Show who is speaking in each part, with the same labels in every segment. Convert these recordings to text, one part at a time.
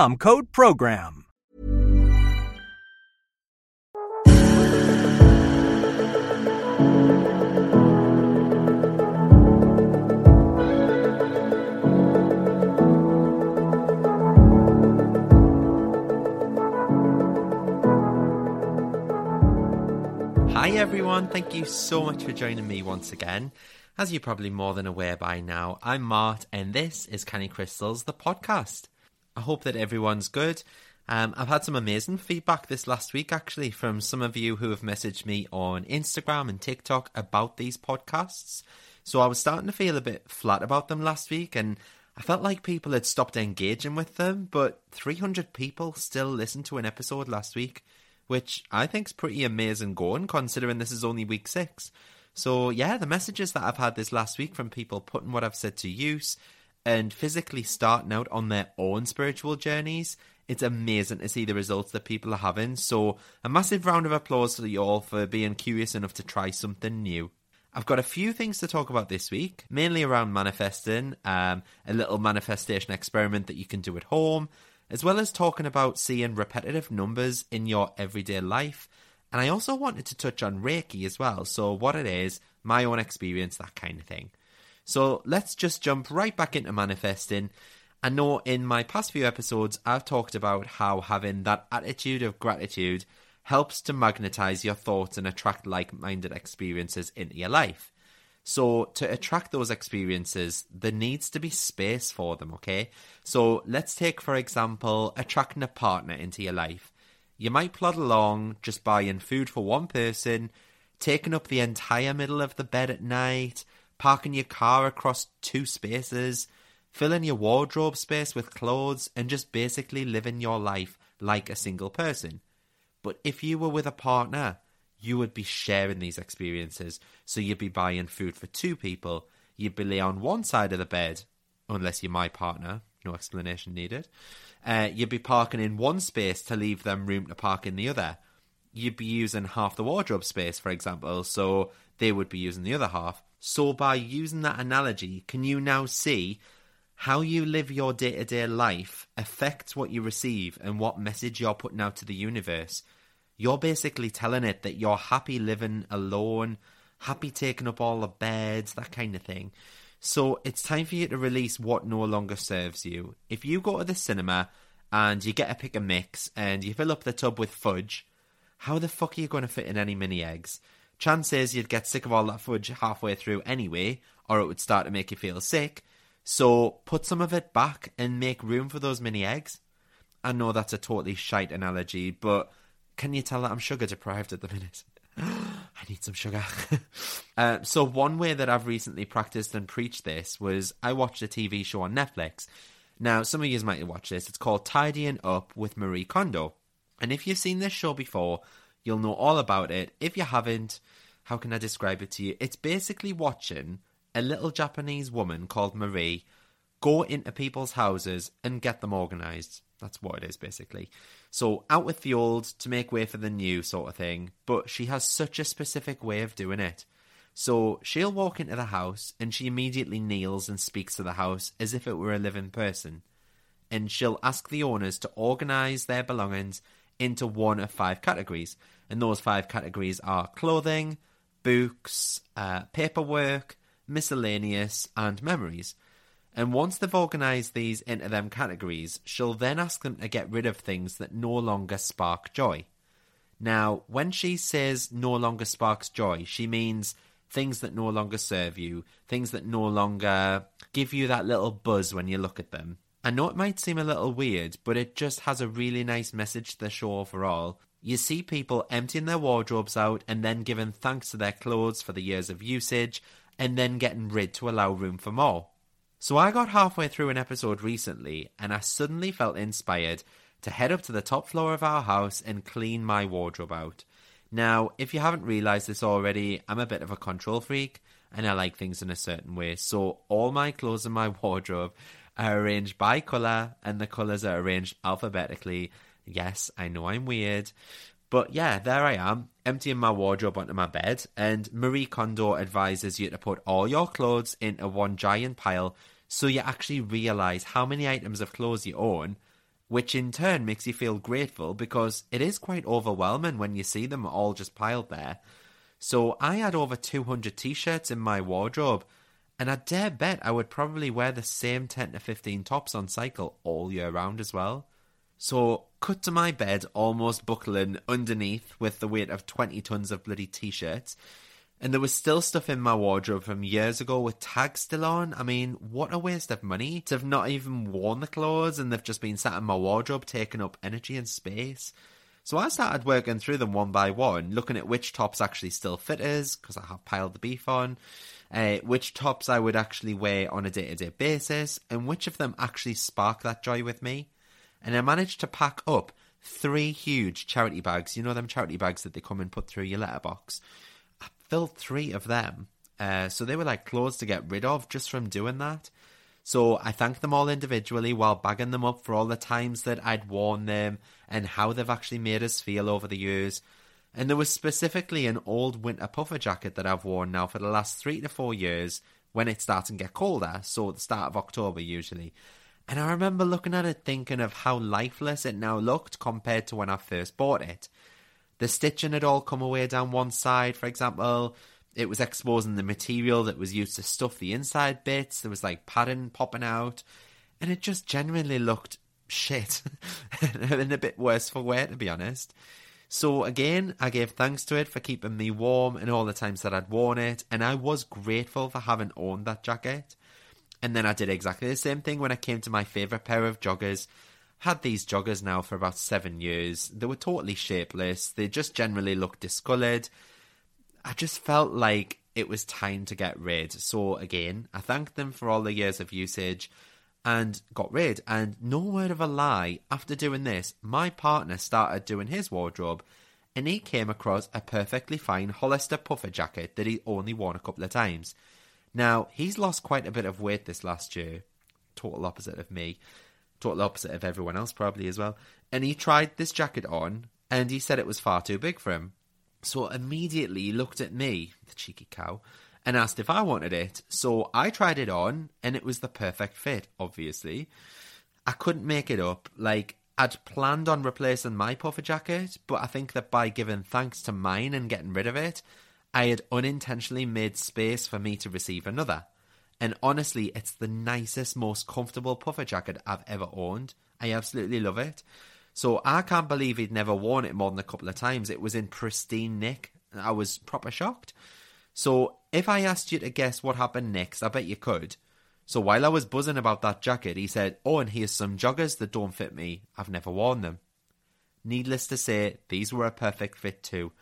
Speaker 1: code PROGRAM.
Speaker 2: Hi everyone, thank you so much for joining me once again. As you're probably more than aware by now, I'm Mart and this is Canny Crystals, the podcast. I hope that everyone's good. Um, I've had some amazing feedback this last week actually from some of you who have messaged me on Instagram and TikTok about these podcasts. So I was starting to feel a bit flat about them last week and I felt like people had stopped engaging with them, but 300 people still listened to an episode last week which I think is pretty amazing going considering this is only week six. So, yeah, the messages that I've had this last week from people putting what I've said to use and physically starting out on their own spiritual journeys, it's amazing to see the results that people are having. So, a massive round of applause to you all for being curious enough to try something new. I've got a few things to talk about this week, mainly around manifesting, um, a little manifestation experiment that you can do at home, as well as talking about seeing repetitive numbers in your everyday life. And I also wanted to touch on Reiki as well. So, what it is, my own experience, that kind of thing. So, let's just jump right back into manifesting. I know in my past few episodes, I've talked about how having that attitude of gratitude helps to magnetize your thoughts and attract like minded experiences into your life. So, to attract those experiences, there needs to be space for them, okay? So, let's take, for example, attracting a partner into your life. You might plod along just buying food for one person, taking up the entire middle of the bed at night, parking your car across two spaces, filling your wardrobe space with clothes, and just basically living your life like a single person. But if you were with a partner, you would be sharing these experiences. So you'd be buying food for two people. You'd be lay on one side of the bed, unless you're my partner. No explanation needed. Uh, you'd be parking in one space to leave them room to park in the other. You'd be using half the wardrobe space, for example, so they would be using the other half. So by using that analogy, can you now see how you live your day to day life affects what you receive and what message you're putting out to the universe? you're basically telling it that you're happy living alone, happy taking up all the beds, that kind of thing. So it's time for you to release what no longer serves you. If you go to the cinema and you get a pick a mix and you fill up the tub with fudge, how the fuck are you going to fit in any mini eggs? Chances you'd get sick of all that fudge halfway through anyway, or it would start to make you feel sick. So put some of it back and make room for those mini eggs. I know that's a totally shite analogy, but can you tell that I'm sugar deprived at the minute? I need some sugar. uh, so, one way that I've recently practiced and preached this was I watched a TV show on Netflix. Now, some of you might watch this. It's called Tidying Up with Marie Kondo. And if you've seen this show before, you'll know all about it. If you haven't, how can I describe it to you? It's basically watching a little Japanese woman called Marie go into people's houses and get them organized. That's what it is, basically. So, out with the old to make way for the new, sort of thing. But she has such a specific way of doing it. So, she'll walk into the house and she immediately kneels and speaks to the house as if it were a living person. And she'll ask the owners to organize their belongings into one of five categories. And those five categories are clothing, books, uh, paperwork, miscellaneous, and memories. And once they've organised these into them categories, she'll then ask them to get rid of things that no longer spark joy. Now, when she says no longer sparks joy, she means things that no longer serve you, things that no longer give you that little buzz when you look at them. I know it might seem a little weird, but it just has a really nice message to the show overall. You see people emptying their wardrobes out and then giving thanks to their clothes for the years of usage, and then getting rid to allow room for more. So I got halfway through an episode recently and I suddenly felt inspired to head up to the top floor of our house and clean my wardrobe out. Now, if you haven't realised this already, I'm a bit of a control freak and I like things in a certain way. So all my clothes in my wardrobe are arranged by colour and the colours are arranged alphabetically. Yes, I know I'm weird. But yeah, there I am, emptying my wardrobe onto my bed, and Marie Kondo advises you to put all your clothes into one giant pile so you actually realise how many items of clothes you own which in turn makes you feel grateful because it is quite overwhelming when you see them all just piled there. So I had over 200 t shirts in my wardrobe, and I dare bet I would probably wear the same 10 to 15 tops on cycle all year round as well. So, cut to my bed, almost buckling underneath with the weight of 20 tons of bloody t shirts, and there was still stuff in my wardrobe from years ago with tags still on. I mean, what a waste of money to have not even worn the clothes and they've just been sat in my wardrobe taking up energy and space. So I started working through them one by one, looking at which tops actually still fit us, because I have piled the beef on, uh, which tops I would actually wear on a day to day basis, and which of them actually spark that joy with me. And I managed to pack up three huge charity bags. You know them charity bags that they come and put through your letterbox I filled three of them. Uh, so they were like clothes to get rid of just from doing that. So I thanked them all individually while bagging them up for all the times that I'd worn them and how they've actually made us feel over the years. And there was specifically an old winter puffer jacket that I've worn now for the last three to four years when it starts to get colder, so the start of October usually. And I remember looking at it thinking of how lifeless it now looked compared to when I first bought it. The stitching had all come away down one side, for example. It was exposing the material that was used to stuff the inside bits. There was like padding popping out. And it just genuinely looked shit. and a bit worse for wear, to be honest. So again, I gave thanks to it for keeping me warm and all the times that I'd worn it, and I was grateful for having owned that jacket. And then I did exactly the same thing when I came to my favourite pair of joggers, had these joggers now for about seven years. They were totally shapeless. They just generally looked discoloured. I just felt like it was time to get rid. So again, I thanked them for all the years of usage and got rid. And no word of a lie, after doing this, my partner started doing his wardrobe and he came across a perfectly fine Hollister puffer jacket that he only worn a couple of times. Now, he's lost quite a bit of weight this last year, total opposite of me total opposite of everyone else probably as well. And he tried this jacket on, and he said it was far too big for him. So immediately he looked at me, the cheeky cow, and asked if I wanted it. So I tried it on, and it was the perfect fit, obviously. I couldn't make it up. Like, I'd planned on replacing my puffer jacket, but I think that by giving thanks to mine and getting rid of it, I had unintentionally made space for me to receive another. And honestly, it's the nicest, most comfortable puffer jacket I've ever owned. I absolutely love it. So I can't believe he'd never worn it more than a couple of times. It was in pristine nick. I was proper shocked. So if I asked you to guess what happened next, I bet you could. So while I was buzzing about that jacket, he said, Oh, and here's some joggers that don't fit me. I've never worn them. Needless to say, these were a perfect fit too.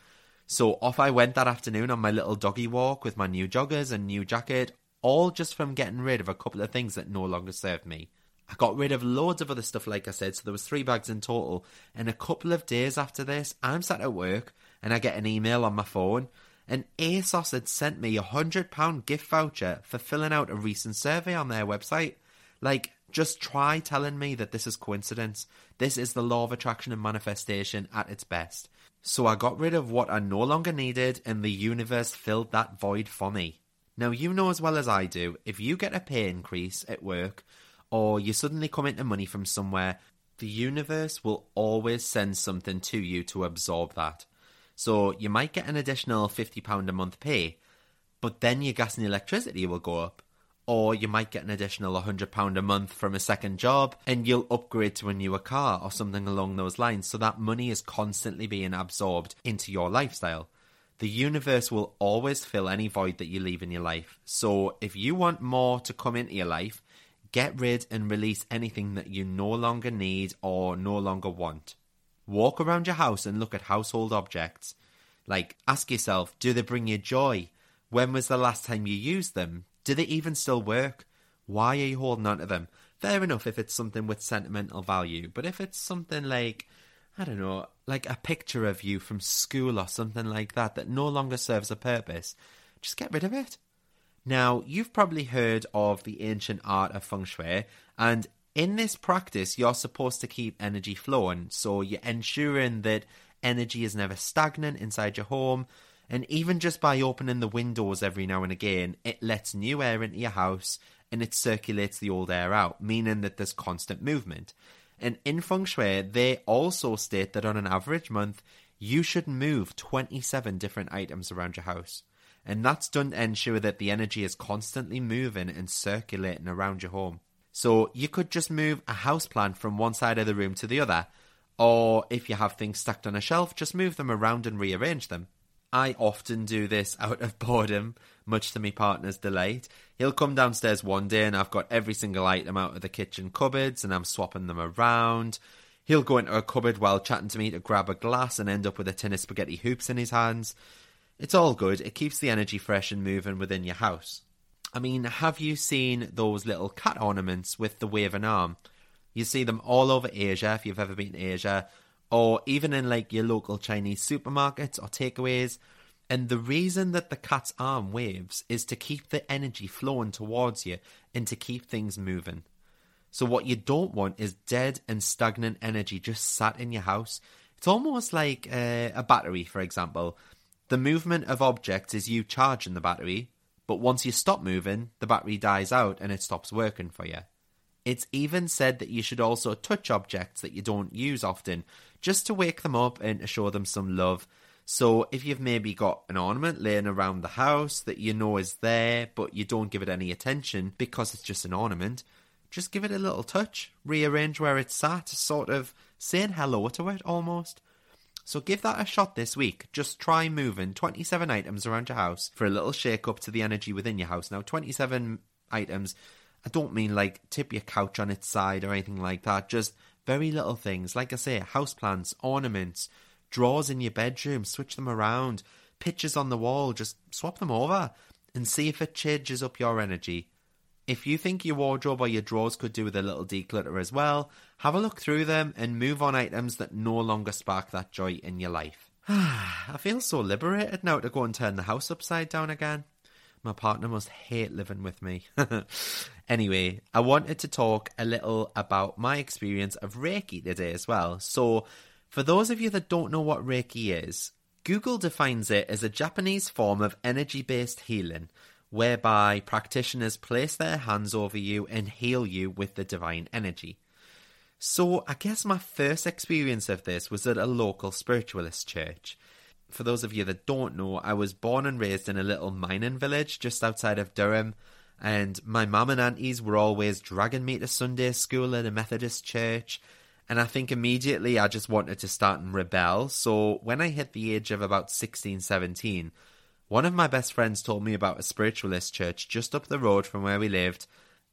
Speaker 2: So off I went that afternoon on my little doggy walk with my new joggers and new jacket, all just from getting rid of a couple of things that no longer served me. I got rid of loads of other stuff, like I said, so there was three bags in total. And a couple of days after this, I'm sat at work and I get an email on my phone, and ASOS had sent me a hundred pound gift voucher for filling out a recent survey on their website. Like, just try telling me that this is coincidence. This is the law of attraction and manifestation at its best. So I got rid of what I no longer needed, and the universe filled that void for me. Now, you know as well as I do, if you get a pay increase at work or you suddenly come into money from somewhere, the universe will always send something to you to absorb that. So you might get an additional £50 a month pay, but then your gas and electricity will go up. Or you might get an additional £100 a month from a second job and you'll upgrade to a newer car or something along those lines. So that money is constantly being absorbed into your lifestyle the universe will always fill any void that you leave in your life. So if you want more to come into your life, get rid and release anything that you no longer need or no longer want. Walk around your house and look at household objects. Like, ask yourself, do they bring you joy? When was the last time you used them? Do they even still work? Why are you holding on to them? Fair enough if it's something with sentimental value, but if it's something like, I don't know, like a picture of you from school or something like that that no longer serves a purpose, just get rid of it. Now, you've probably heard of the ancient art of feng shui, and in this practice, you're supposed to keep energy flowing, so you're ensuring that energy is never stagnant inside your home. And even just by opening the windows every now and again, it lets new air into your house and it circulates the old air out, meaning that there's constant movement. And in feng shui, they also state that on an average month, you should move 27 different items around your house. And that's done to ensure that the energy is constantly moving and circulating around your home. So you could just move a house plant from one side of the room to the other, or if you have things stacked on a shelf, just move them around and rearrange them. I often do this out of boredom, much to my partner's delight. He'll come downstairs one day and I've got every single item out of the kitchen cupboards and I'm swapping them around. He'll go into a cupboard while chatting to me to grab a glass and end up with a tin of spaghetti hoops in his hands. It's all good, it keeps the energy fresh and moving within your house. I mean, have you seen those little cat ornaments with the waving arm? You see them all over Asia if you've ever been to Asia, or even in like your local Chinese supermarkets or takeaways. And the reason that the cat's arm waves is to keep the energy flowing towards you and to keep things moving. So, what you don't want is dead and stagnant energy just sat in your house. It's almost like uh, a battery, for example. The movement of objects is you charging the battery, but once you stop moving, the battery dies out and it stops working for you. It's even said that you should also touch objects that you don't use often, just to wake them up and to show them some love. So if you've maybe got an ornament laying around the house that you know is there, but you don't give it any attention because it's just an ornament, just give it a little touch, rearrange where it's sat, sort of saying hello to it almost. So give that a shot this week. Just try moving 27 items around your house for a little shake up to the energy within your house. Now, 27 items, I don't mean like tip your couch on its side or anything like that. Just very little things. Like I say, houseplants, ornaments, drawers in your bedroom, switch them around, pictures on the wall, just swap them over and see if it changes up your energy. If you think your wardrobe or your drawers could do with a little declutter as well, have a look through them and move on items that no longer spark that joy in your life. I feel so liberated now to go and turn the house upside down again. My partner must hate living with me. anyway, I wanted to talk a little about my experience of Reiki today as well. So, for those of you that don't know what Reiki is, Google defines it as a Japanese form of energy based healing whereby practitioners place their hands over you and heal you with the divine energy. So, I guess my first experience of this was at a local spiritualist church. For those of you that don't know, I was born and raised in a little mining village just outside of Durham, and my mum and aunties were always dragging me to Sunday school at a Methodist church. And I think immediately I just wanted to start and rebel. So when I hit the age of about 16, 17, one of my best friends told me about a spiritualist church just up the road from where we lived,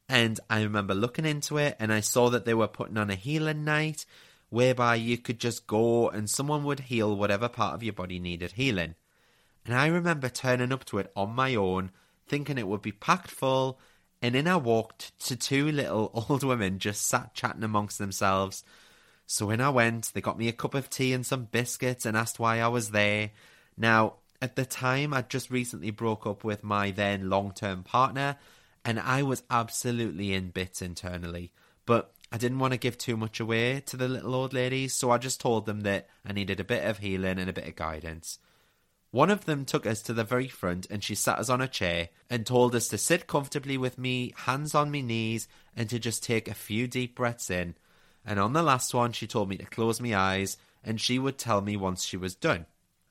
Speaker 2: and I remember looking into it and I saw that they were putting on a healing night whereby you could just go and someone would heal whatever part of your body needed healing. And I remember turning up to it on my own, thinking it would be packed full, and in I walked to two little old women just sat chatting amongst themselves. So in I went, they got me a cup of tea and some biscuits and asked why I was there. Now, at the time, I'd just recently broke up with my then long term partner, and I was absolutely in bits internally. But I didn't want to give too much away to the little old ladies, so I just told them that I needed a bit of healing and a bit of guidance. One of them took us to the very front and she sat us on a chair and told us to sit comfortably with me, hands on my knees, and to just take a few deep breaths in. And on the last one, she told me to close my eyes and she would tell me once she was done.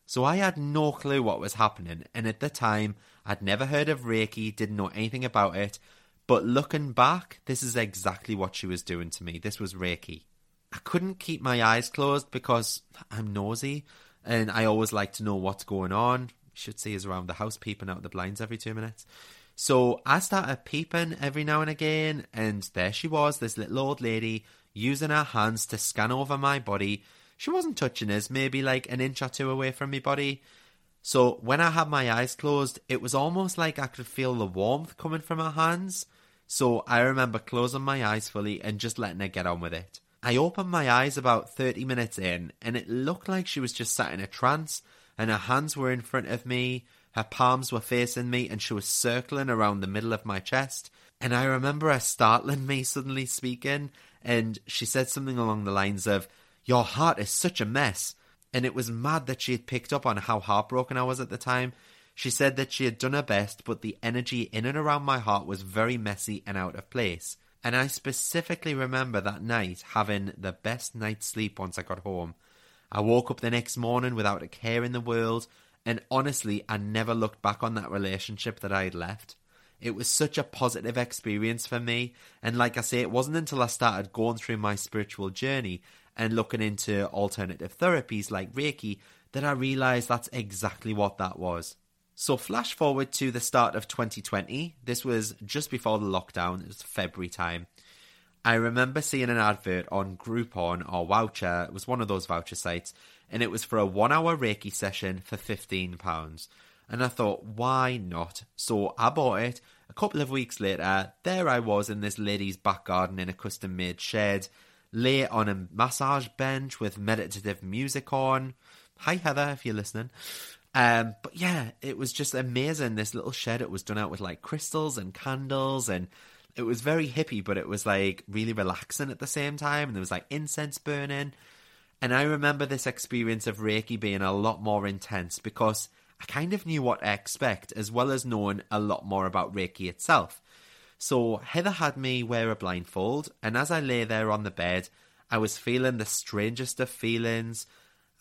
Speaker 2: So I had no clue what was happening, and at the time, I'd never heard of Reiki, didn't know anything about it. But looking back, this is exactly what she was doing to me. This was Reiki. I couldn't keep my eyes closed because I'm nosy and I always like to know what's going on. Should see is around the house peeping out the blinds every two minutes. So I started peeping every now and again, and there she was, this little old lady, using her hands to scan over my body she wasn't touching us, maybe like an inch or two away from my body. So when I had my eyes closed, it was almost like I could feel the warmth coming from her hands. So I remember closing my eyes fully and just letting her get on with it. I opened my eyes about 30 minutes in, and it looked like she was just sat in a trance, and her hands were in front of me, her palms were facing me, and she was circling around the middle of my chest. And I remember her startling me suddenly speaking, and she said something along the lines of, Your heart is such a mess. And it was mad that she had picked up on how heartbroken I was at the time. She said that she had done her best, but the energy in and around my heart was very messy and out of place. And I specifically remember that night having the best night's sleep once I got home. I woke up the next morning without a care in the world, and honestly, I never looked back on that relationship that I had left. It was such a positive experience for me, and like I say, it wasn't until I started going through my spiritual journey and looking into alternative therapies like Reiki that I realised that's exactly what that was. So, flash forward to the start of 2020. This was just before the lockdown, it was February time. I remember seeing an advert on Groupon or Wowcher, it was one of those voucher sites, and it was for a one hour Reiki session for £15. And I thought, why not? So I bought it. A couple of weeks later, there I was in this lady's back garden in a custom made shed, lay on a massage bench with meditative music on. Hi, Heather, if you're listening. Um, but yeah, it was just amazing. This little shed, it was done out with like crystals and candles, and it was very hippie, but it was like really relaxing at the same time. And there was like incense burning. And I remember this experience of Reiki being a lot more intense because I kind of knew what to expect, as well as knowing a lot more about Reiki itself. So Heather had me wear a blindfold, and as I lay there on the bed, I was feeling the strangest of feelings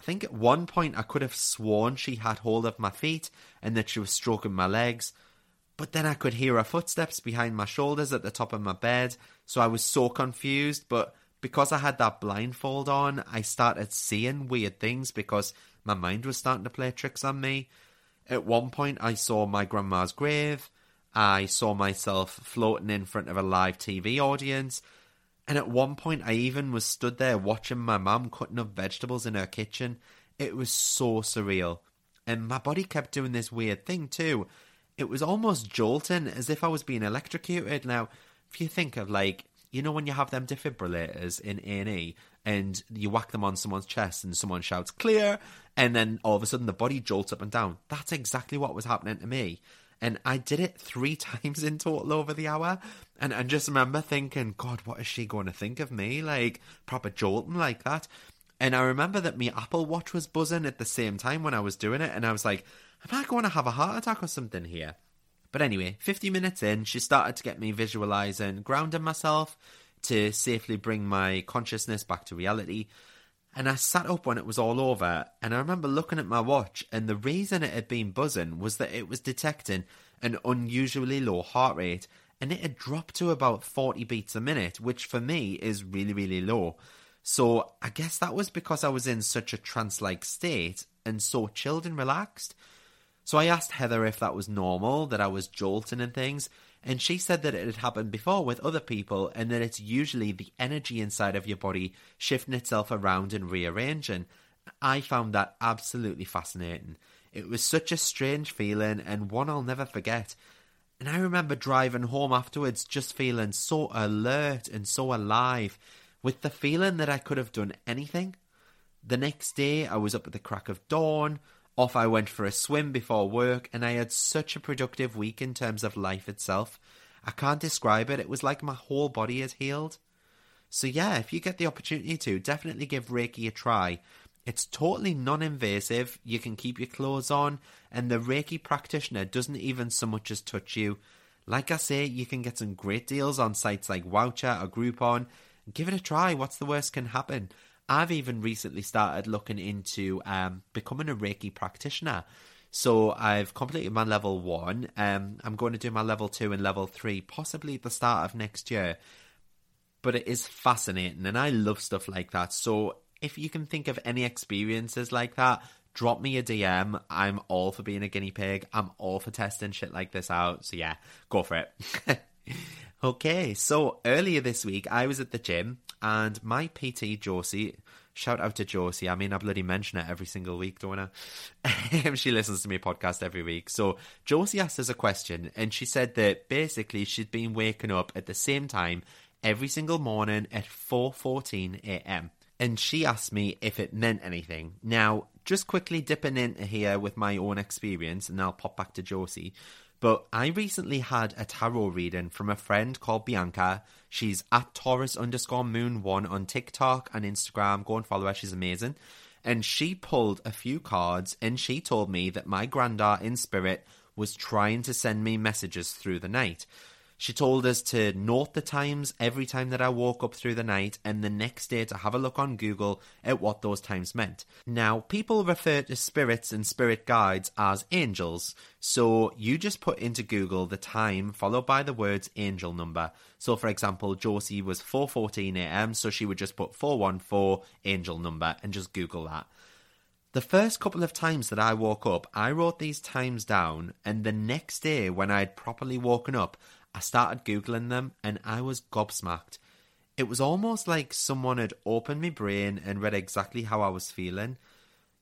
Speaker 2: think at one point I could have sworn she had hold of my feet and that she was stroking my legs, but then I could hear her footsteps behind my shoulders at the top of my bed, so I was so confused. But because I had that blindfold on, I started seeing weird things because my mind was starting to play tricks on me. At one point, I saw my grandma's grave. I saw myself floating in front of a live TV audience. And at one point, I even was stood there watching my mum cutting up vegetables in her kitchen. It was so surreal. And my body kept doing this weird thing too. It was almost jolting, as if I was being electrocuted. Now, if you think of like, you know, when you have them defibrillators in A&E and you whack them on someone's chest and someone shouts clear, and then all of a sudden the body jolts up and down. That's exactly what was happening to me and I did it three times in total over the hour. And I just remember thinking, God, what is she going to think of me? Like, proper jolting like that. And I remember that my Apple Watch was buzzing at the same time when I was doing it. And I was like, am I going to have a heart attack or something here? But anyway, 50 minutes in, she started to get me visualizing, grounding myself to safely bring my consciousness back to reality. And I sat up when it was all over, and I remember looking at my watch, and the reason it had been buzzing was that it was detecting an unusually low heart rate, and it had dropped to about 40 beats a minute, which for me is really, really low. So I guess that was because I was in such a trance like state and so chilled and relaxed. So I asked Heather if that was normal, that I was jolting and things, and she said that it had happened before with other people and that it's usually the energy inside of your body shifting itself around and rearranging. I found that absolutely fascinating. It was such a strange feeling and one I'll never forget. And I remember driving home afterwards just feeling so alert and so alive, with the feeling that I could have done anything. The next day, I was up at the crack of dawn, off I went for a swim before work, and I had such a productive week in terms of life itself. I can't describe it. It was like my whole body had healed. So, yeah, if you get the opportunity to, definitely give Reiki a try. It's totally non invasive, you can keep your clothes on, and the Reiki practitioner doesn't even so much as touch you. Like I say, you can get some great deals on sites like Wowcher or Groupon. Give it a try, what's the worst can happen? I've even recently started looking into um, becoming a Reiki practitioner. So I've completed my level one. Um, I'm going to do my level two and level three, possibly at the start of next year. But it is fascinating, and I love stuff like that. So if you can think of any experiences like that, drop me a DM. I'm all for being a guinea pig. I'm all for testing shit like this out. So yeah, go for it. okay, so earlier this week I was at the gym and my PT Josie, Shout out to Josie. I mean, I bloody mention it every single week, don't I? she listens to my podcast every week. So Josie asked us a question, and she said that basically she'd been waking up at the same time every single morning at 4:14 a.m. And she asked me if it meant anything. Now, just quickly dipping into here with my own experience, and I'll pop back to Josie. But I recently had a tarot reading from a friend called Bianca. She's at Taurus underscore moon one on TikTok and Instagram. Go and follow her, she's amazing. And she pulled a few cards and she told me that my granddad in spirit was trying to send me messages through the night. She told us to note the times every time that I woke up through the night and the next day to have a look on Google at what those times meant. Now, people refer to spirits and spirit guides as angels, so you just put into Google the time followed by the words angel number. So for example, Josie was 4:14 a.m., so she would just put 414 angel number and just Google that. The first couple of times that I woke up, I wrote these times down, and the next day, when I'd properly woken up, I started Googling them and I was gobsmacked. It was almost like someone had opened my brain and read exactly how I was feeling.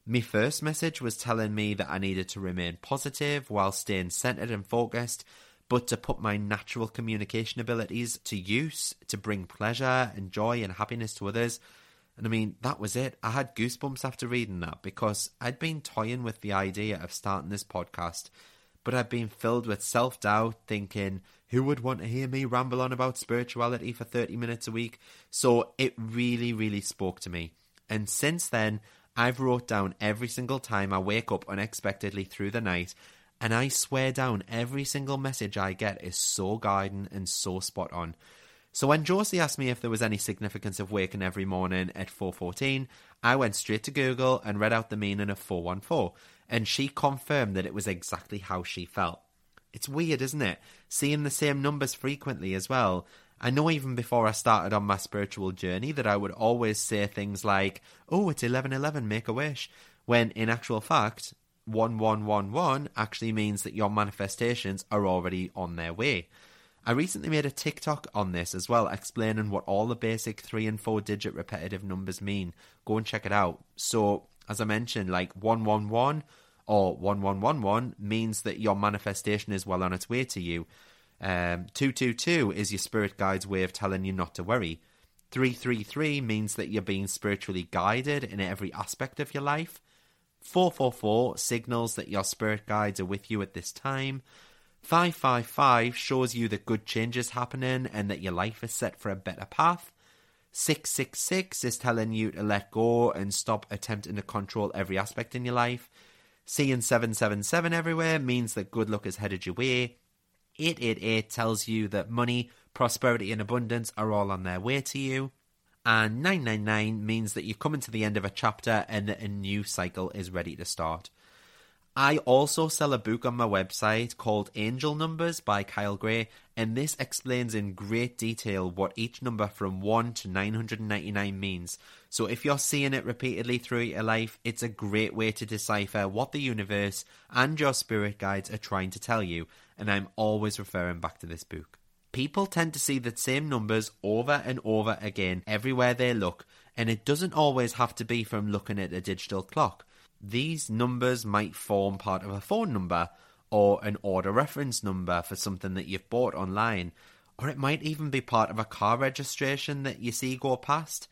Speaker 2: My first message was telling me that I needed to remain positive while staying centered and focused, but to put my natural communication abilities to use to bring pleasure and joy and happiness to others. And I mean, that was it. I had goosebumps after reading that because I'd been toying with the idea of starting this podcast, but I'd been filled with self doubt, thinking, who would want to hear me ramble on about spirituality for 30 minutes a week? So it really, really spoke to me. And since then, I've wrote down every single time I wake up unexpectedly through the night, and I swear down every single message I get is so guiding and so spot on. So when Josie asked me if there was any significance of waking every morning at 4:14, I went straight to Google and read out the meaning of 414, and she confirmed that it was exactly how she felt. It's weird, isn't it? Seeing the same numbers frequently as well. I know even before I started on my spiritual journey that I would always say things like, oh, it's 1111, make a wish. When in actual fact, 1111 actually means that your manifestations are already on their way. I recently made a TikTok on this as well, explaining what all the basic three and four digit repetitive numbers mean. Go and check it out. So, as I mentioned, like 111 or 1111 means that your manifestation is well on its way to you. Um, 222 is your spirit guide's way of telling you not to worry. 333 means that you're being spiritually guided in every aspect of your life. 444 signals that your spirit guides are with you at this time. 555 shows you that good change is happening and that your life is set for a better path. 666 is telling you to let go and stop attempting to control every aspect in your life. Seeing 777 everywhere means that good luck is headed your way. 888 tells you that money, prosperity, and abundance are all on their way to you. And 999 means that you're coming to the end of a chapter and that a new cycle is ready to start. I also sell a book on my website called Angel Numbers by Kyle Gray, and this explains in great detail what each number from 1 to 999 means. So if you're seeing it repeatedly through your life, it's a great way to decipher what the universe and your spirit guides are trying to tell you, and I'm always referring back to this book. People tend to see the same numbers over and over again everywhere they look, and it doesn't always have to be from looking at a digital clock. These numbers might form part of a phone number or an order reference number for something that you've bought online, or it might even be part of a car registration that you see go past,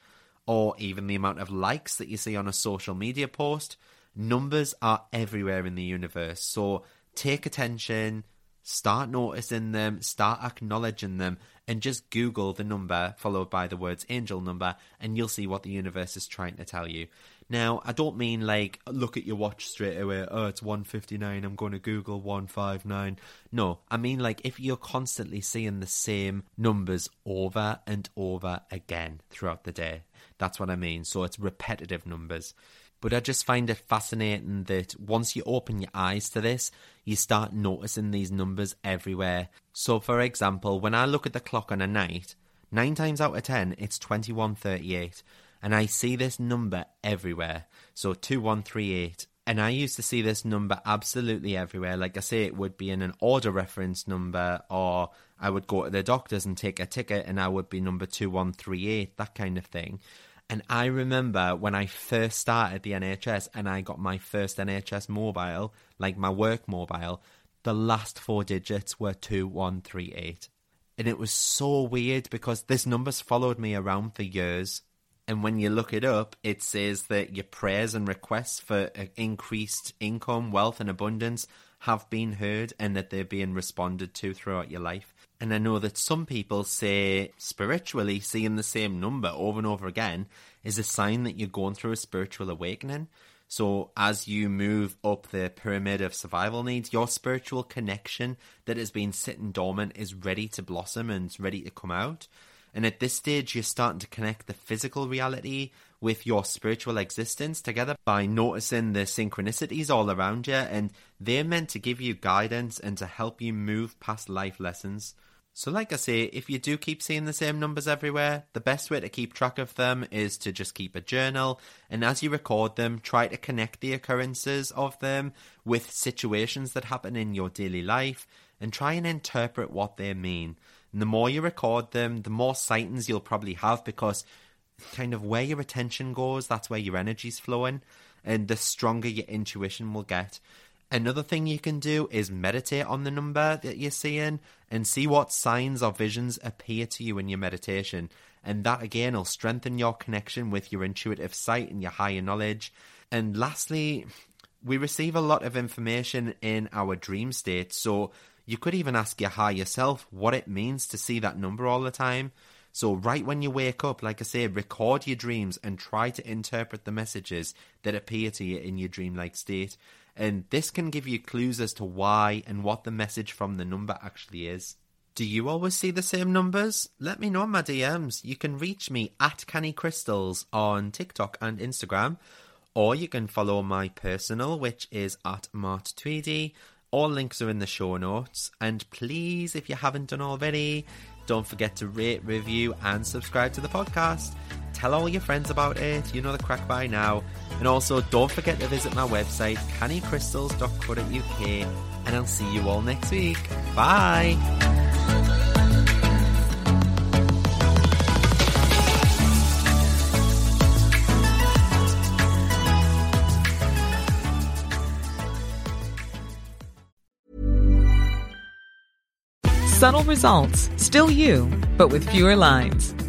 Speaker 2: or even the amount of likes that you see on a social media post. Numbers are everywhere in the universe, so take attention, start noticing them, start acknowledging them, and just Google the number followed by the words angel number, and you'll see what the universe is trying to tell you. Now, I don't mean like look at your watch straight away. Oh, it's one fifty nine. I'm going to Google one five nine. No, I mean like if you're constantly seeing the same numbers over and over again throughout the day. That's what I mean. So it's repetitive numbers. But I just find it fascinating that once you open your eyes to this, you start noticing these numbers everywhere. So, for example, when I look at the clock on a night, nine times out of ten, it's 2138 and I see this number everywhere. So 2138. And I used to see this number absolutely everywhere. Like I say, it would be in an order reference number, or I would go to the doctors and take a ticket and I would be number 2138, that kind of thing. And I remember when I first started the NHS and I got my first NHS mobile, like my work mobile, the last four digits were 2138. And it was so weird because this number's followed me around for years. And when you look it up, it says that your prayers and requests for uh, increased income, wealth, and abundance have been heard and that they're being responded to throughout your life. And I know that some people say spiritually seeing the same number over and over again is a sign that you're going through a spiritual awakening. So, as you move up the pyramid of survival needs, your spiritual connection that has been sitting dormant is ready to blossom and ready to come out. And at this stage, you're starting to connect the physical reality with your spiritual existence together by noticing the synchronicities all around you. And they're meant to give you guidance and to help you move past life lessons. So, like I say, if you do keep seeing the same numbers everywhere, the best way to keep track of them is to just keep a journal. And as you record them, try to connect the occurrences of them with situations that happen in your daily life and try and interpret what they mean. And the more you record them, the more sightings you'll probably have because kind of where your attention goes, that's where your energy's flowing, and the stronger your intuition will get. Another thing you can do is meditate on the number that you're seeing and see what signs or visions appear to you in your meditation. And that again will strengthen your connection with your intuitive sight and your higher knowledge. And lastly, we receive a lot of information in our dream state. So you could even ask your higher self what it means to see that number all the time. So, right when you wake up, like I say, record your dreams and try to interpret the messages that appear to you in your dreamlike state. And this can give you clues as to why and what the message from the number actually is. Do you always see the same numbers? Let me know in my DMs. You can reach me at Canny Crystals on TikTok and Instagram, or you can follow my personal, which is at Mart Tweedy. All links are in the show notes. And please, if you haven't done already, don't forget to rate, review, and subscribe to the podcast. Tell all your friends about it. You know the crack by now. And also, don't forget to visit my website, cannycrystals.co.uk. And I'll see you all next week. Bye.
Speaker 3: Subtle results, still you, but with fewer lines.